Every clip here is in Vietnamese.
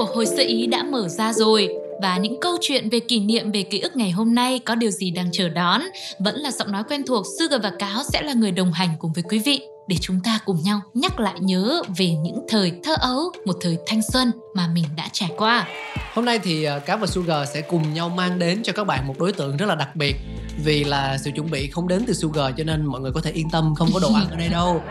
Của hồi sơ ý đã mở ra rồi và những câu chuyện về kỷ niệm về ký ức ngày hôm nay có điều gì đang chờ đón vẫn là giọng nói quen thuộc Sugar và Cáo sẽ là người đồng hành cùng với quý vị để chúng ta cùng nhau nhắc lại nhớ về những thời thơ ấu, một thời thanh xuân mà mình đã trải qua. Hôm nay thì ờ, Cá và Sugar sẽ cùng nhau mang đến cho các bạn một đối tượng rất là đặc biệt Vì là sự chuẩn bị không đến từ Sugar cho nên mọi người có thể yên tâm không có đồ ăn ở đây đâu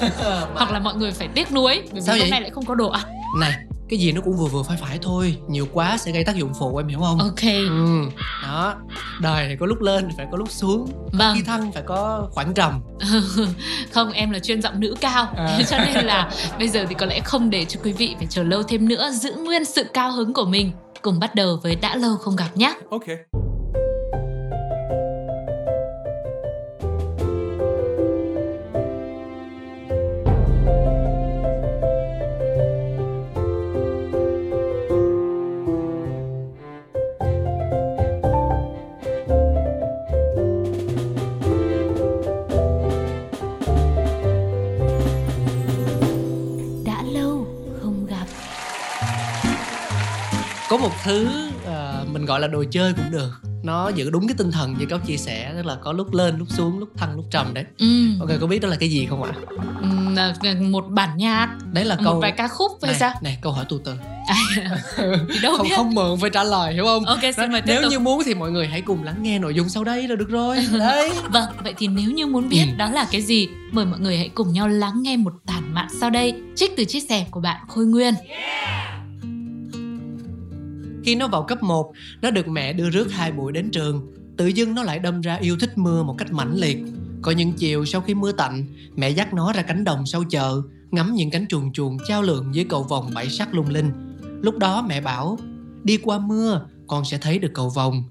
Hoặc là mọi người phải tiếc nuối vì Sao hôm vậy? nay lại không có đồ ăn. Này, cái gì nó cũng vừa vừa phải phải thôi Nhiều quá sẽ gây tác dụng phụ em hiểu không? Ok. Ừ, đó Đời này có lúc lên thì phải có lúc xuống Vâng. Khi thăng phải có khoảng trầm không em là chuyên giọng nữ cao À. Cho nên là bây giờ thì có lẽ không để cho quý vị phải chờ lâu thêm nữa giữ nguyên sự cao hứng của mình cùng bắt đầu với đã lâu không gặp nhé Okay. Có một thứ ờ, mình gọi là đồ chơi cũng được. Nó giữ đúng cái tinh thần như cáo chia sẻ Tức là có lúc lên, lúc xuống, lúc thăng, lúc trầm đấy. Ừ. Ok, có biết đó là cái gì không ạ? là một bản nhạc. Đấy là một câu vài ca khúc hay này, sao? này câu hỏi tu từ. À, đâu không biết? không mượn phải trả lời hiểu không? Ok xin mời tiếp nếu tục. như muốn thì mọi người hãy cùng lắng nghe nội dung sau đây là được rồi. Đấy. Vâng, vậy thì nếu như muốn biết Ừ. đó là cái gì, mời mọi người hãy cùng nhau lắng nghe một tản mạn sau đây, trích từ chia sẻ của bạn Khôi Nguyên khi nó vào cấp 1 nó được mẹ đưa rước hai buổi đến trường. Tự dưng nó lại đâm ra yêu thích mưa một cách mãnh liệt. Có những chiều sau khi mưa tạnh, mẹ dắt nó ra cánh đồng sau chợ, ngắm những cánh chuồn chuồn trao lượn dưới cầu vòng bảy sắc lung linh. Lúc đó mẹ bảo, đi qua mưa, con sẽ thấy được cầu vòng.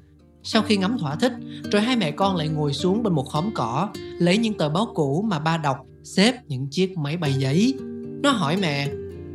sau khi ngắm thỏa thích, rồi hai mẹ con lại ngồi xuống bên một khóm cỏ, lấy những tờ báo cũ mà ba đọc, xếp những chiếc máy bay giấy. Nó hỏi mẹ,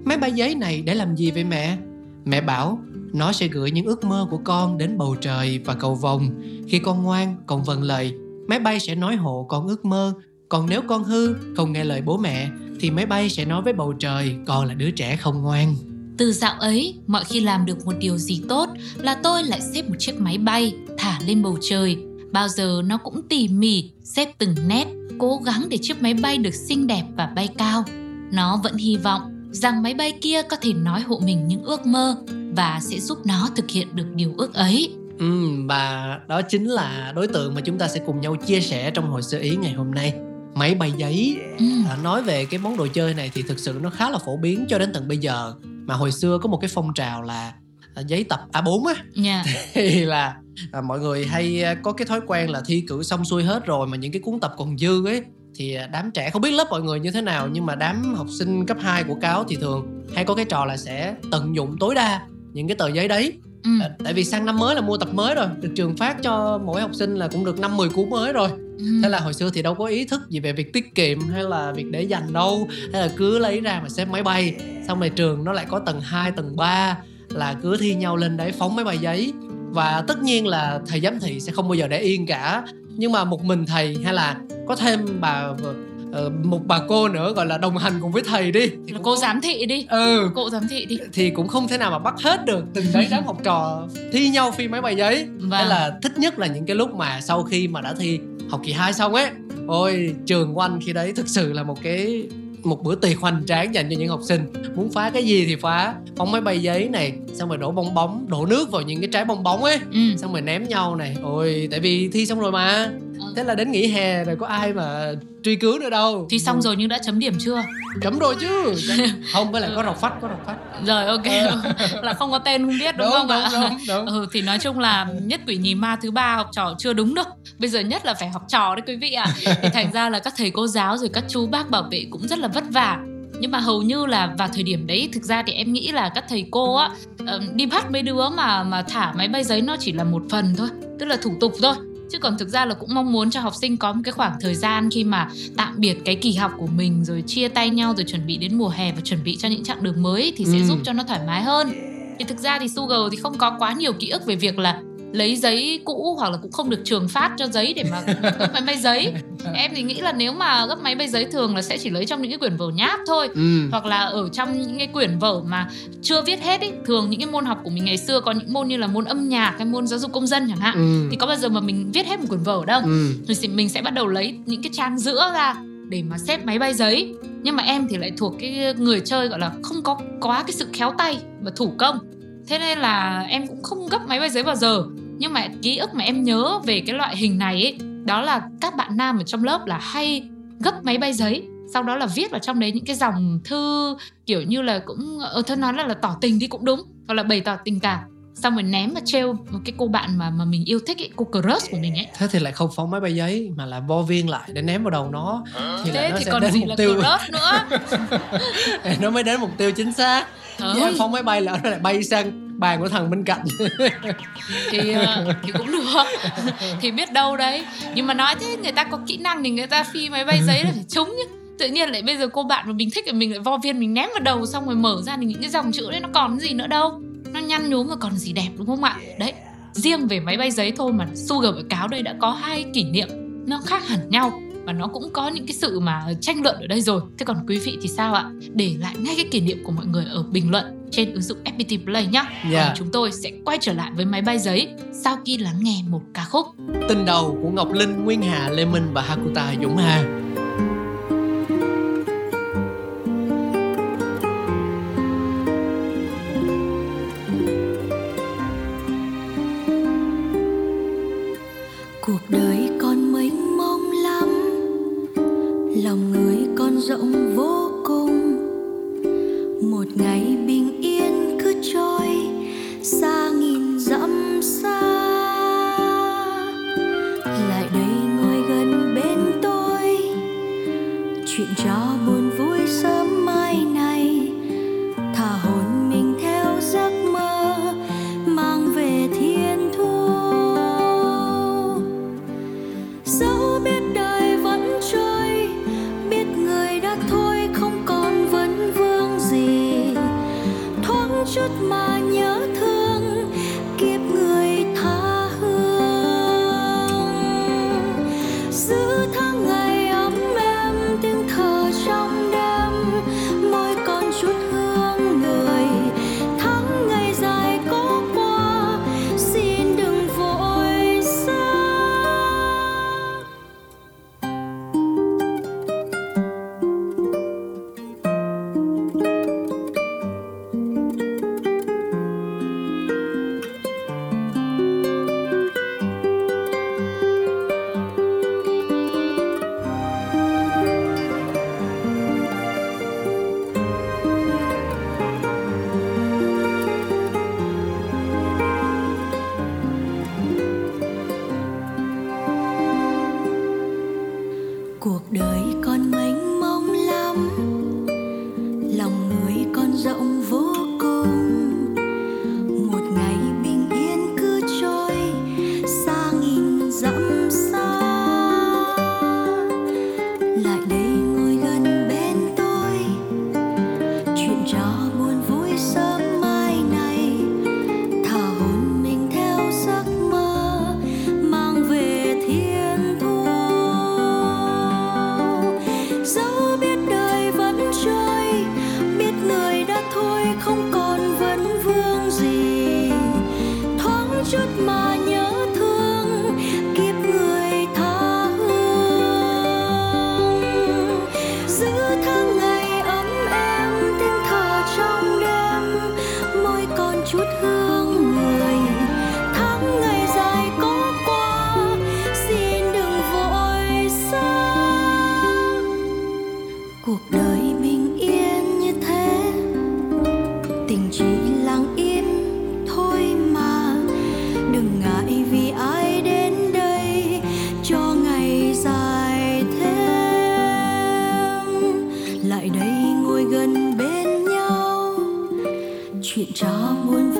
máy bay giấy này để làm gì vậy mẹ? Mẹ bảo nó sẽ gửi những ước mơ của con đến bầu trời và cầu vồng. Khi con ngoan còn vâng lời. Máy bay sẽ nói hộ con ước mơ. Còn nếu con hư không nghe lời bố mẹ thì máy bay sẽ nói với bầu trời con là đứa trẻ không ngoan. Từ dạo ấy, mọi khi làm được một điều gì tốt là tôi lại xếp một chiếc máy bay thả lên bầu trời. Bao giờ nó cũng tỉ mỉ, xếp từng nét, cố gắng để chiếc máy bay được xinh đẹp và bay cao. Nó vẫn hy vọng rằng máy bay kia có thể nói hộ mình những ước mơ và sẽ giúp nó thực hiện được điều ước ấy. Ừ, và đó chính là đối tượng mà chúng ta sẽ cùng nhau chia sẻ trong hồi sơ ý ngày hôm nay máy bay giấy Ừ. à, nói về cái món đồ chơi này thì thực sự nó khá là phổ biến cho đến tận bây giờ mà hồi xưa có một cái phong trào là à, giấy tập A4 á Nha. thì là à, mọi người hay à, có cái thói quen là thi cử xong xuôi hết rồi mà những cái cuốn tập còn dư ấy thì đám trẻ không biết lớp mọi người như thế nào nhưng mà đám học sinh cấp 2 của cáo thì thường hay có cái trò là sẽ tận dụng tối đa những cái tờ giấy đấy. Ừ. À, tại vì sang năm mới là mua tập mới rồi được trường phát cho mỗi học sinh là cũng được năm 10 cuốn mới rồi. Ừ. thế là hồi xưa thì đâu có ý thức gì về việc tiết kiệm hay là việc để dành đâu hay là cứ lấy ra mà xếp máy bay. Xong rồi trường nó lại có tầng 2, tầng 3 là cứ thi nhau lên đấy phóng máy bay giấy. Và tất nhiên là thầy giám thị sẽ không bao giờ để yên cả. Nhưng mà một mình thầy hay là có thêm bà một bà cô nữa gọi là đồng hành cùng với thầy đi thì Là cô giám thị đi. ừ Cô giám thị đi. thì cũng không thể nào mà bắt hết được từng đấy đám học trò thi nhau phi máy bay giấy Vâng. Thế là thích nhất là những cái lúc mà sau khi mà đã thi học kỳ 2 xong ấy Ôi trường của anh khi đấy thực sự là một cái một bữa tiệc hoành tráng dành cho những học sinh muốn phá cái gì thì phá phóng máy bay giấy này xong rồi đổ bong bóng đổ nước vào những cái trái bong bóng ấy Ừ. xong rồi ném nhau này ôi tại vì thi xong rồi mà. Thế là đến nghỉ hè rồi có ai mà truy cứu nữa đâu. Thì xong rồi nhưng đã chấm điểm chưa? chấm rồi chứ. Không phải là có rọc phách có rọc phách. Rồi ok. là không có tên không biết đúng, đúng không đúng, ạ? đúng, đúng. Ừ thì nói chung là nhất quỷ nhì ma thứ ba học trò chưa đúng đâu. Bây giờ nhất là phải học trò đấy quý vị ạ. Thì thành ra là các thầy cô giáo rồi các chú bác bảo vệ cũng rất là vất vả. Nhưng mà hầu như là vào thời điểm đấy thực ra thì em nghĩ là các thầy cô á ờ, đi bắt mấy đứa mà mà thả máy bay giấy nó chỉ là một phần thôi. Tức là thủ tục thôi chứ còn thực ra là cũng mong muốn cho học sinh có một cái khoảng thời gian khi mà tạm biệt cái kỳ học của mình rồi chia tay nhau rồi chuẩn bị đến mùa hè và chuẩn bị cho những chặng đường mới thì sẽ Ừ. giúp cho nó thoải mái hơn thì thực ra thì Sugar thì không có quá nhiều ký ức về việc là lấy giấy cũ hoặc là cũng không được trường phát cho giấy để mà gấp máy bay giấy em thì nghĩ là nếu mà gấp máy bay giấy thường là sẽ chỉ lấy trong những cái quyển vở nháp thôi ừ. hoặc là ở trong những cái quyển vở mà chưa viết hết ý thường những cái môn học của mình ngày xưa có những môn như là môn âm nhạc hay môn giáo dục công dân chẳng hạn Ừ. thì có bao giờ mà mình viết hết một quyển vở đâu Ừ. thì mình sẽ bắt đầu lấy những cái trang giữa ra để mà xếp máy bay giấy nhưng mà em thì lại thuộc cái người chơi gọi là không có quá cái sự khéo tay và thủ công thế nên là em cũng không gấp máy bay giấy bao giờ nhưng mà ký ức mà em nhớ về cái loại hình này ấy đó là các bạn nam ở trong lớp là hay gấp máy bay giấy sau đó là viết vào trong đấy những cái dòng thư kiểu như là cũng ở thân nói là, là tỏ tình thì cũng đúng hoặc là bày tỏ tình cảm. Xong rồi ném và trêu một cái cô bạn mà mà mình yêu thích ấy, cô crush của mình ấy. Thế thì lại không phóng máy bay giấy mà là vo viên lại để ném vào đầu nó. Thì là thế nó thì sẽ còn đến gì mục là tiêu. crush nữa? Nó mới đến mục tiêu chính xác. Ơi, em phóng máy bay là nó lại bay sang bàn của thằng bên cạnh. Thì ờ, thì cũng được. Thì biết đâu đấy. Nhưng mà nói thế người ta có kỹ năng thì người ta phi máy bay giấy là phải trúng chứ tự nhiên lại bây giờ cô bạn mà mình thích thì mình lại vo viên mình ném vào đầu xong rồi mở ra thì những cái dòng chữ đấy nó còn gì nữa đâu. Nó nhăn nhúm mà còn gì đẹp đúng không ạ? Đấy riêng về máy bay giấy thôi mà Sugar và Cáo đây đã có hai kỷ niệm nó khác hẳn nhau và nó cũng có những cái sự mà tranh luận ở đây rồi. Thế còn quý vị thì sao ạ? Để lại ngay cái kỷ niệm của mọi người ở bình luận trên ứng dụng FPT Play nhé Dạ. còn chúng tôi sẽ quay trở lại với máy bay giấy sau khi lắng nghe một ca khúc. Tình đầu của Ngọc Linh, Nguyên Hà, Lê Minh và Hakuta Dũng Hà chuyện cho buồn vui sớm mai nào. Chuyện trò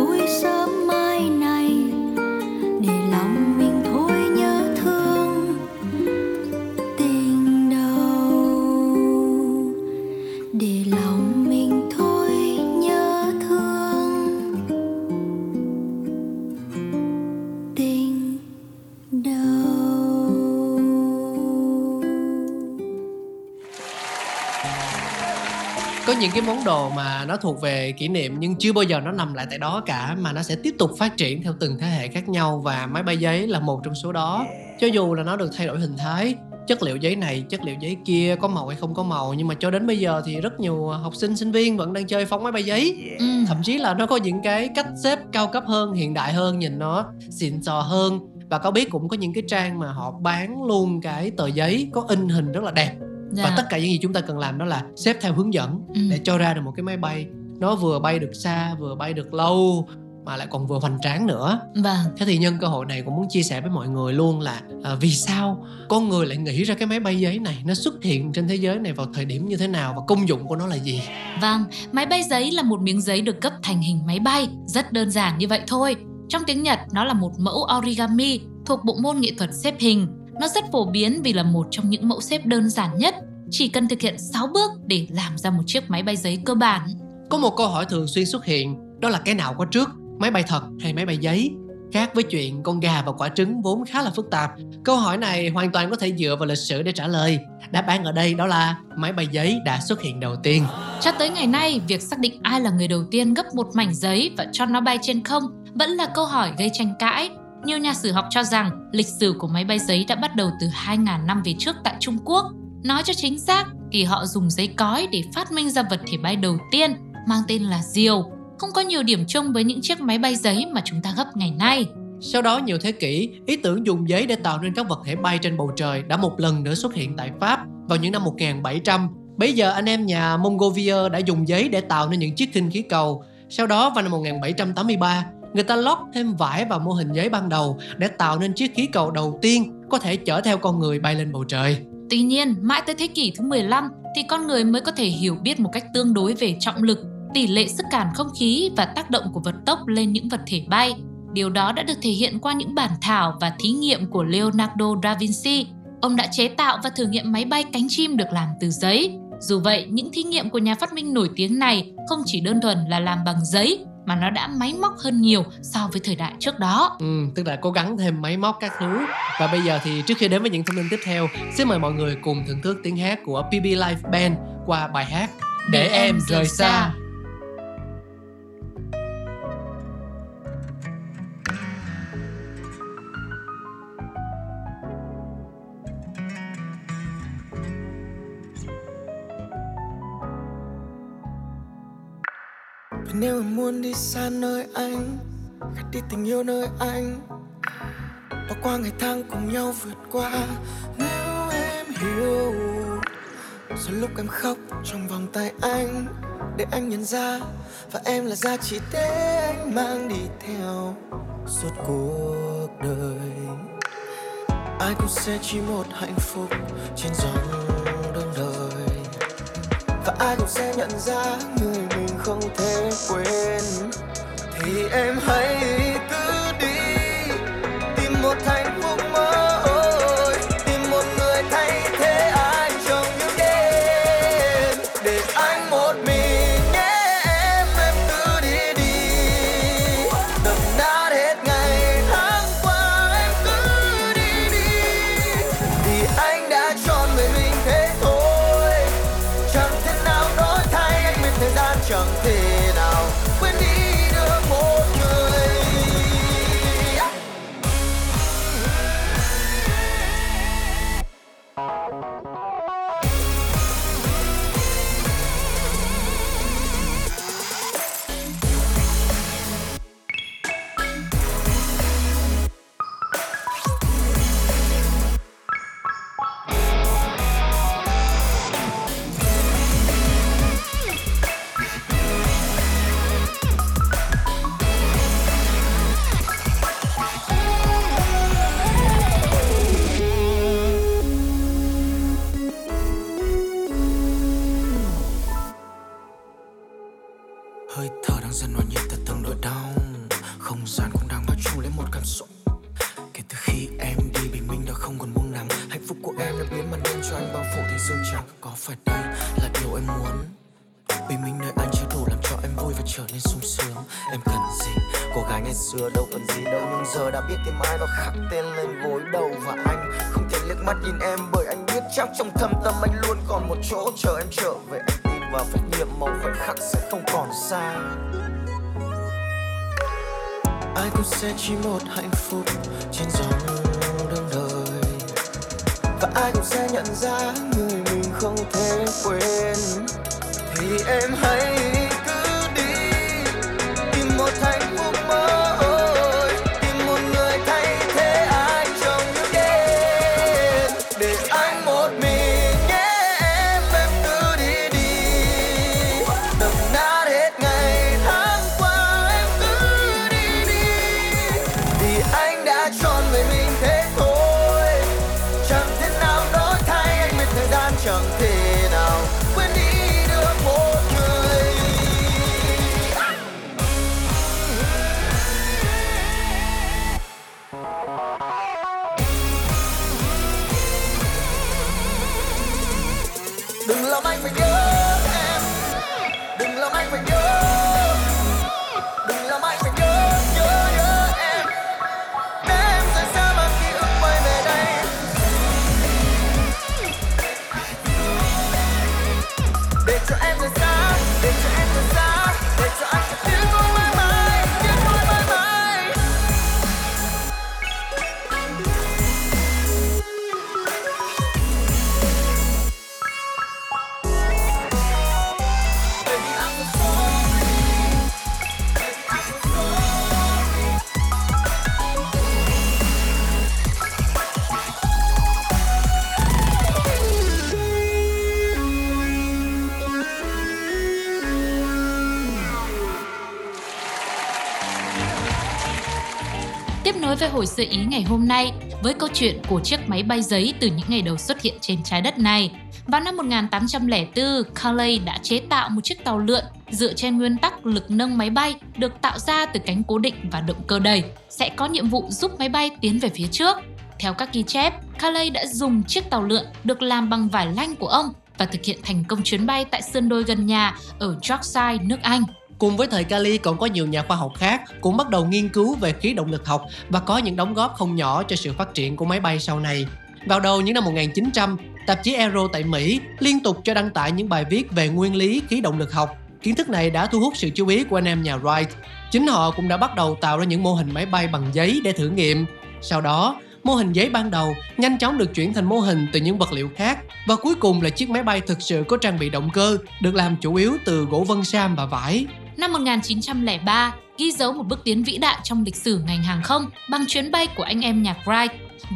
những cái món đồ mà nó thuộc về kỷ niệm nhưng chưa bao giờ nó nằm lại tại đó cả mà nó sẽ tiếp tục phát triển theo từng thế hệ khác nhau và máy bay giấy là một trong số đó. Cho dù là nó được thay đổi hình thái chất liệu giấy này chất liệu giấy kia có màu hay không có màu nhưng mà cho đến bây giờ thì rất nhiều học sinh sinh viên vẫn đang chơi phóng máy bay giấy. Ừ. thậm chí là nó có những cái cách xếp cao cấp hơn hiện đại hơn nhìn nó xịn sò hơn. Và có biết cũng có những cái trang mà họ bán luôn cái tờ giấy có in hình rất là đẹp Dạ. và tất cả những gì chúng ta cần làm đó là xếp theo hướng dẫn Ừ. để cho ra được một cái máy bay nó vừa bay được xa vừa bay được lâu mà lại còn vừa hoành tráng nữa Vâng. thế thì nhân cơ hội này cũng muốn chia sẻ với mọi người luôn là à, vì sao con người lại nghĩ ra cái máy bay giấy này nó xuất hiện trên thế giới này vào thời điểm như thế nào và công dụng của nó là gì Vâng, máy bay giấy là một miếng giấy được cấp thành hình máy bay, rất đơn giản như vậy thôi. Trong tiếng Nhật, nó là một mẫu origami thuộc bộ môn nghệ thuật xếp hình. Nó rất phổ biến vì là một trong những mẫu xếp đơn giản nhất, chỉ cần thực hiện 6 bước để làm ra một chiếc máy bay giấy cơ bản. có một câu hỏi thường xuyên xuất hiện đó là cái nào có trước? Máy bay thật hay máy bay giấy? Khác với chuyện con gà và quả trứng vốn khá là phức tạp. Câu hỏi này hoàn toàn có thể dựa vào lịch sử để trả lời. Đáp án ở đây đó là máy bay giấy đã xuất hiện đầu tiên. Cho tới ngày nay, việc xác định ai là người đầu tiên gấp một mảnh giấy và cho nó bay trên không vẫn là câu hỏi gây tranh cãi. Nhiều nhà sử học cho rằng lịch sử của máy bay giấy đã bắt đầu từ 2.000 năm về trước tại Trung Quốc. Nói cho chính xác thì họ dùng giấy cói để phát minh ra vật thể bay đầu tiên mang tên là diều. Không có nhiều điểm chung với những chiếc máy bay giấy mà chúng ta gấp ngày nay. Sau đó nhiều thế kỷ, ý tưởng dùng giấy để tạo nên các vật thể bay trên bầu trời đã một lần nữa xuất hiện tại Pháp vào những năm 1700. Bây giờ anh em nhà Montgolfier đã dùng giấy để tạo nên những chiếc khinh khí cầu. Sau đó vào năm 1783, người ta lót thêm vải vào mô hình giấy ban đầu để tạo nên chiếc khí cầu đầu tiên có thể chở theo con người bay lên bầu trời. Tuy nhiên, mãi tới thế kỷ thứ 15 thì con người mới có thể hiểu biết một cách tương đối về trọng lực, tỷ lệ sức cản không khí và tác động của vật tốc lên những vật thể bay. Điều đó đã được thể hiện qua những bản thảo và thí nghiệm của Leonardo da Vinci. Ông đã chế tạo và thử nghiệm máy bay cánh chim được làm từ giấy. Dù vậy, những thí nghiệm của nhà phát minh nổi tiếng này không chỉ đơn thuần là làm bằng giấy mà nó đã máy móc hơn nhiều so với thời đại trước đó. Ừ, tức là cố gắng thêm máy móc các thứ. Và bây giờ thì trước khi đến với những thông tin tiếp theo, xin mời mọi người cùng thưởng thức tiếng hát của PB Live Band qua bài hát Để em rời xa. Và nếu em muốn đi xa nơi anh gạt đi tình yêu nơi anh. Bỏ qua ngày tháng cùng nhau vượt qua, Nếu em hiểu. Rồi lúc em khóc trong vòng tay anh, Để anh nhận ra, Và em là giá trị để anh mang đi theo Suốt cuộc đời. Ai cũng sẽ chỉ một hạnh phúc Trên dòng đường đời, và ai cũng sẽ nhận ra người mình không thể quên. Thì em hãy cứ đi tìm một thành hơi thở dần nhịp từ từng nỗi đau. Không gian cũng đang bao trùm lấy một cảm xúc. Kể từ khi em đi bình minh đã không còn buông nắng hạnh phúc của em đã biến mặt đêm cho anh bao phủ thành dương trắng có phải đây là điều em muốn. Bình minh nơi anh chưa đủ làm cho em vui và trở nên sung sướng. Em cần gì? Cô gái ngày xưa đâu cần gì đâu, nhưng giờ đã biết ngày mai nó khắc tên lên gối đầu và anh không thể liếc mắt nhìn em bởi anh biết chắc trong thâm tâm anh luôn còn một chỗ chờ em trở về. anh và phách phép nhiệm màu khoảnh khắc sẽ không còn xa. Ai cũng sẽ chỉ một hạnh phúc trên dòng đường đời. Và ai cũng sẽ nhận ra người mình không thể quên. Thì em hãy hội sơ ý ngày hôm nay với câu chuyện của chiếc máy bay giấy từ những ngày đầu xuất hiện trên trái đất này. Vào năm 1804, Carley đã chế tạo một chiếc tàu lượn dựa trên nguyên tắc lực nâng máy bay được tạo ra từ cánh cố định và động cơ đẩy, sẽ có nhiệm vụ giúp máy bay tiến về phía trước. Theo các ghi chép, Carley đã dùng chiếc tàu lượn được làm bằng vải lanh của ông và thực hiện thành công chuyến bay tại sơn đôi gần nhà ở Yorkshire, nước Anh. Cùng với thời Kali còn có nhiều nhà khoa học khác cũng bắt đầu nghiên cứu về khí động lực học và có những đóng góp không nhỏ cho sự phát triển của máy bay sau này. Vào đầu những năm 1900, tạp chí Aero tại Mỹ liên tục cho đăng tải những bài viết về nguyên lý khí động lực học. Kiến thức này đã thu hút sự chú ý của anh em nhà Wright. Chính họ cũng đã bắt đầu tạo ra những mô hình máy bay bằng giấy để thử nghiệm. Sau đó, mô hình giấy ban đầu nhanh chóng được chuyển thành mô hình từ những vật liệu khác và cuối cùng là chiếc máy bay thực sự có trang bị động cơ được làm chủ yếu từ gỗ vân sam và vải. Năm 1903, ghi dấu một bước tiến vĩ đại trong lịch sử ngành hàng không bằng chuyến bay của anh em nhà Wright.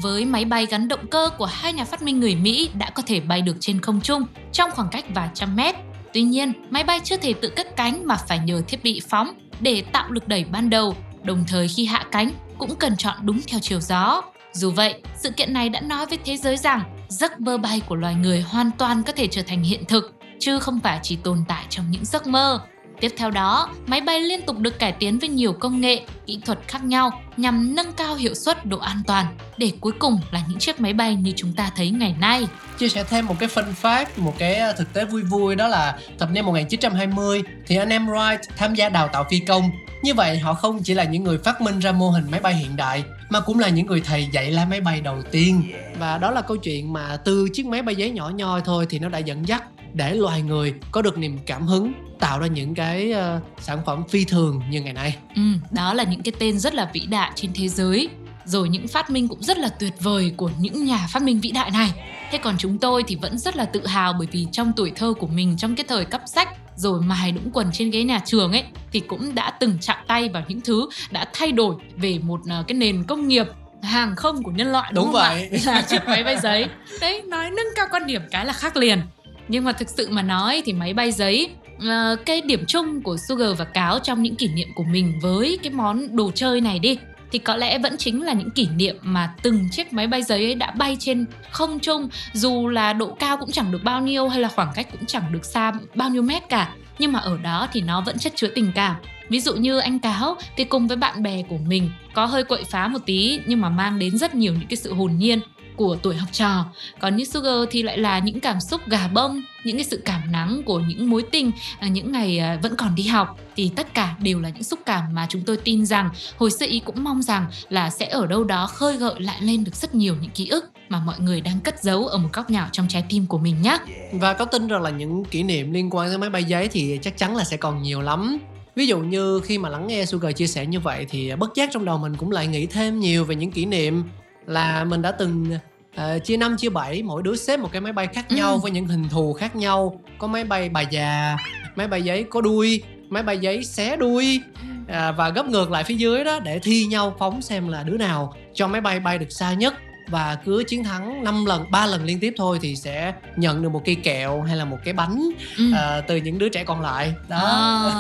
Với máy bay gắn động cơ của hai nhà phát minh người Mỹ đã có thể bay được trên không trung trong khoảng cách vài trăm mét. Tuy nhiên, máy bay chưa thể tự cất cánh mà phải nhờ thiết bị phóng để tạo lực đẩy ban đầu, đồng thời khi hạ cánh cũng cần chọn đúng theo chiều gió. Dù vậy, sự kiện này đã nói với thế giới rằng giấc mơ bay của loài người hoàn toàn có thể trở thành hiện thực, chứ không phải chỉ tồn tại trong những giấc mơ. Tiếp theo đó, máy bay liên tục được cải tiến với nhiều công nghệ, kỹ thuật khác nhau nhằm nâng cao hiệu suất độ an toàn để cuối cùng là những chiếc máy bay như chúng ta thấy ngày nay. Chia sẻ thêm một cái fun fact, một cái ờ, thực tế vui vui đó là thập niên 1920 thì anh em Wright tham gia đào tạo phi công. Như vậy họ không chỉ là những người phát minh ra mô hình máy bay hiện đại mà cũng là những người thầy dạy lái máy bay đầu tiên. Và đó là câu chuyện mà từ chiếc máy bay giấy nhỏ nhoi thôi thì nó đã dẫn dắt để loài người có được niềm cảm hứng tạo ra những cái uh, sản phẩm phi thường như ngày nay. Ừ, đó là những cái tên rất là vĩ đại trên thế giới rồi những phát minh cũng rất là tuyệt vời của những nhà phát minh vĩ đại này. Thế còn chúng tôi thì vẫn rất là tự hào bởi vì trong tuổi thơ của mình trong cái thời cấp sách rồi mài đũng quần trên ghế nhà trường ấy thì cũng đã từng chạm tay vào những thứ đã thay đổi về một uh, cái nền công nghiệp hàng không của nhân loại đúng, Đúng không vậy. ạ? là chiếc máy bay giấy đấy nói nâng cao quan điểm cái là khác liền nhưng mà thực sự mà nói thì máy bay giấy uh, cái điểm chung của Sugar và Cáo trong những kỷ niệm của mình với cái món đồ chơi này đi thì có lẽ vẫn chính là những kỷ niệm mà từng chiếc máy bay giấy ấy đã bay trên không trung. Dù là độ cao cũng chẳng được bao nhiêu hay là khoảng cách cũng chẳng được xa bao nhiêu mét cả nhưng mà ở đó thì nó vẫn chất chứa tình cảm. Ví dụ như anh cáo thì cùng với bạn bè của mình có hơi quậy phá một tí nhưng mà mang đến rất nhiều những cái sự hồn nhiên của tuổi học trò. Còn như Sugar thì lại là những cảm xúc gà bông, những cái sự cảm nắng của những mối tình à, những ngày à, vẫn còn đi học. Thì tất cả đều là những xúc cảm mà chúng tôi tin rằng, hồi xưa ý cũng mong rằng là sẽ ở đâu đó khơi gợi lại lên được rất nhiều những ký ức mà mọi người đang cất giấu ở một góc nhỏ trong trái tim của mình nhé và có tin rằng là những kỷ niệm liên quan tới máy bay giấy thì chắc chắn là sẽ còn nhiều lắm. Ví dụ như khi mà lắng nghe Sugar chia sẻ như vậy thì bất giác trong đầu mình cũng lại nghĩ thêm nhiều về những kỷ niệm là mình đã từng uh, chia năm chia bảy mỗi đứa xếp một cái máy bay khác nhau Ừ. với những hình thù khác nhau có máy bay bà già máy bay giấy có đuôi máy bay giấy xé đuôi à, và gấp ngược lại phía dưới đó để thi nhau phóng xem là đứa nào cho máy bay bay được xa nhất và cứ chiến thắng 5 lần 3 lần liên tiếp thôi thì sẽ nhận được một cây kẹo hay là một cái bánh ừ. à, từ những đứa trẻ còn lại đó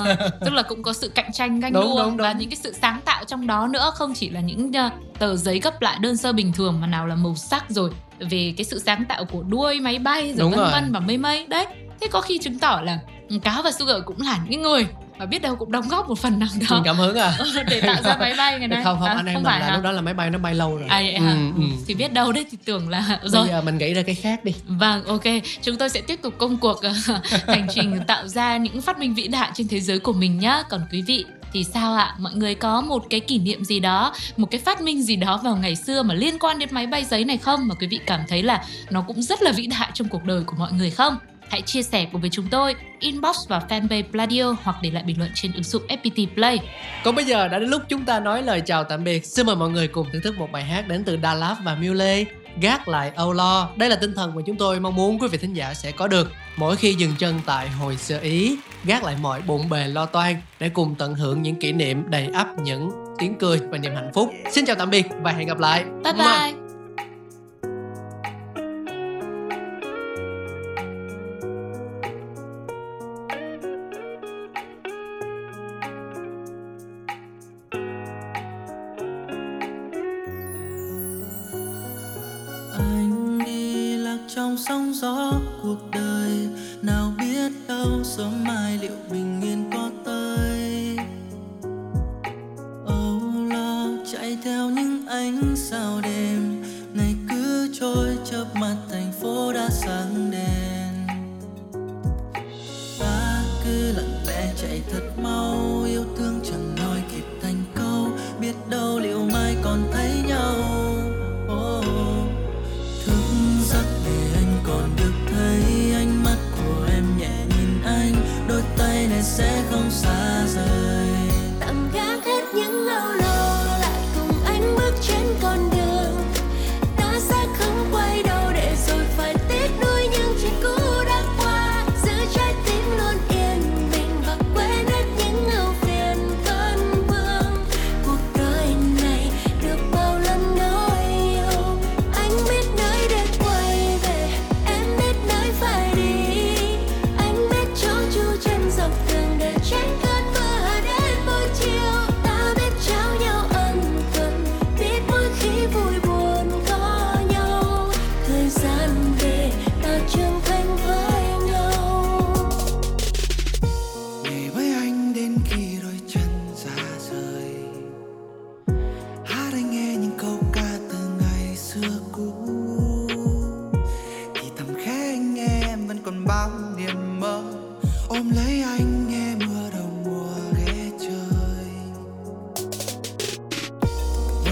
À, tức là cũng có sự cạnh tranh ganh đua và những cái sự sáng tạo trong đó nữa không chỉ là những uh, tờ giấy gấp lại đơn sơ bình thường mà nào là màu sắc rồi về cái sự sáng tạo của đuôi máy bay rồi Đúng vân rồi. vân và mây mây đấy thế có khi chứng tỏ là cáo và sugar cũng là những người và biết đâu cũng đóng góp một phần nào đó truyền cảm hứng à để tạo ra máy bay ngày nay không không À, anh em không mình phải là hả? lúc đó là máy bay nó bay lâu rồi à vậy hả? ừ, ừ. thì biết đâu đấy thì tưởng là Bây rồi giờ mình nghĩ ra cái khác đi Vâng, ok. Chúng tôi sẽ tiếp tục công cuộc ờ, hành trình tạo ra những phát minh vĩ đại trên thế giới của mình nhé. Còn quý vị thì sao ạ? Mọi người có một cái kỷ niệm gì đó, một cái phát minh gì đó vào ngày xưa mà liên quan đến máy bay giấy này không? Mà quý vị cảm thấy là nó cũng rất là vĩ đại trong cuộc đời của mọi người không? Hãy chia sẻ cùng với chúng tôi, inbox vào fanpage Pladio hoặc để lại bình luận trên ứng dụng FPT Play. Còn bây giờ đã đến lúc chúng ta nói lời chào tạm biệt. Xin mời mọi người cùng thưởng thức một bài hát đến từ Lạt và Mule. Gác lại âu lo. Đây là tinh thần mà chúng tôi mong muốn quý vị thính giả sẽ có được mỗi khi dừng chân tại hồi sơ ý. Gác lại mọi bộn bề lo toan để cùng tận hưởng những kỷ niệm đầy ắp những tiếng cười và niềm hạnh phúc. Xin chào tạm biệt và hẹn gặp lại. Bye bye! Trong sóng gió cuộc đời. Nào biết đâu sớm mai liệu bình yên có tới. Âu lo chạy theo những ánh sao đêm.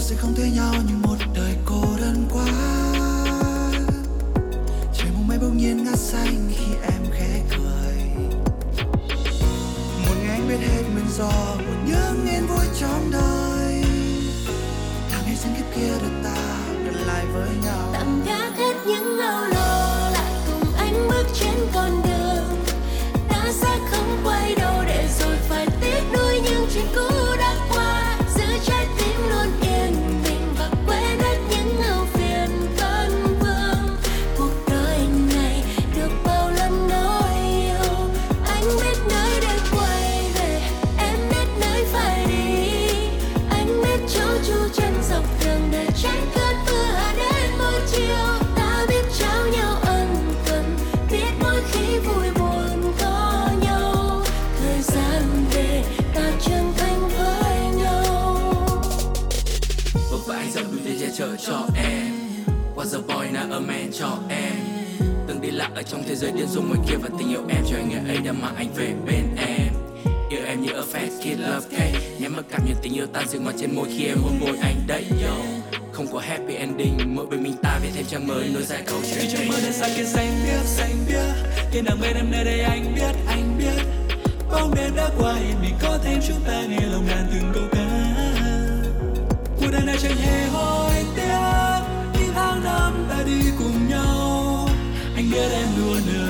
Sẽ không thấy nhau như một đời cô đơn quá. Trời mong mây bỗng nhiên ngát xanh khi em khẽ cười. Một ngày anh biết hết nguyên do của những yên vui trong đời. Thằng ngày sinh kiếp kia được ta gần lại với nhau. Tạm gác hết những âu lo chở cho em. Was a boy not a man cho em. Từng đi lạc ở trong thế giới điên dung ngoài kia Và tình yêu em. Cho anh ngày ấy đã mang anh về bên em. Yêu em như a fat kid love cake. Nhắm mắt cảm nhận tình yêu tan dừng ngọt trên môi khi em hôn môi anh đấy yo. Không có happy ending mỗi bên mình ta viết thêm trang mới nối dài câu chuyện trong mơ đã xa kia xanh biếc xanh biếc kia nào bên em nơi đây anh biết anh biết. Bóng đêm đã qua yên bình có thêm chúng ta nghe lòng đàn từng câu ca. Cuộc đời này chẳng hề hôn đi cùng nhau. Anh biết em luôn nữa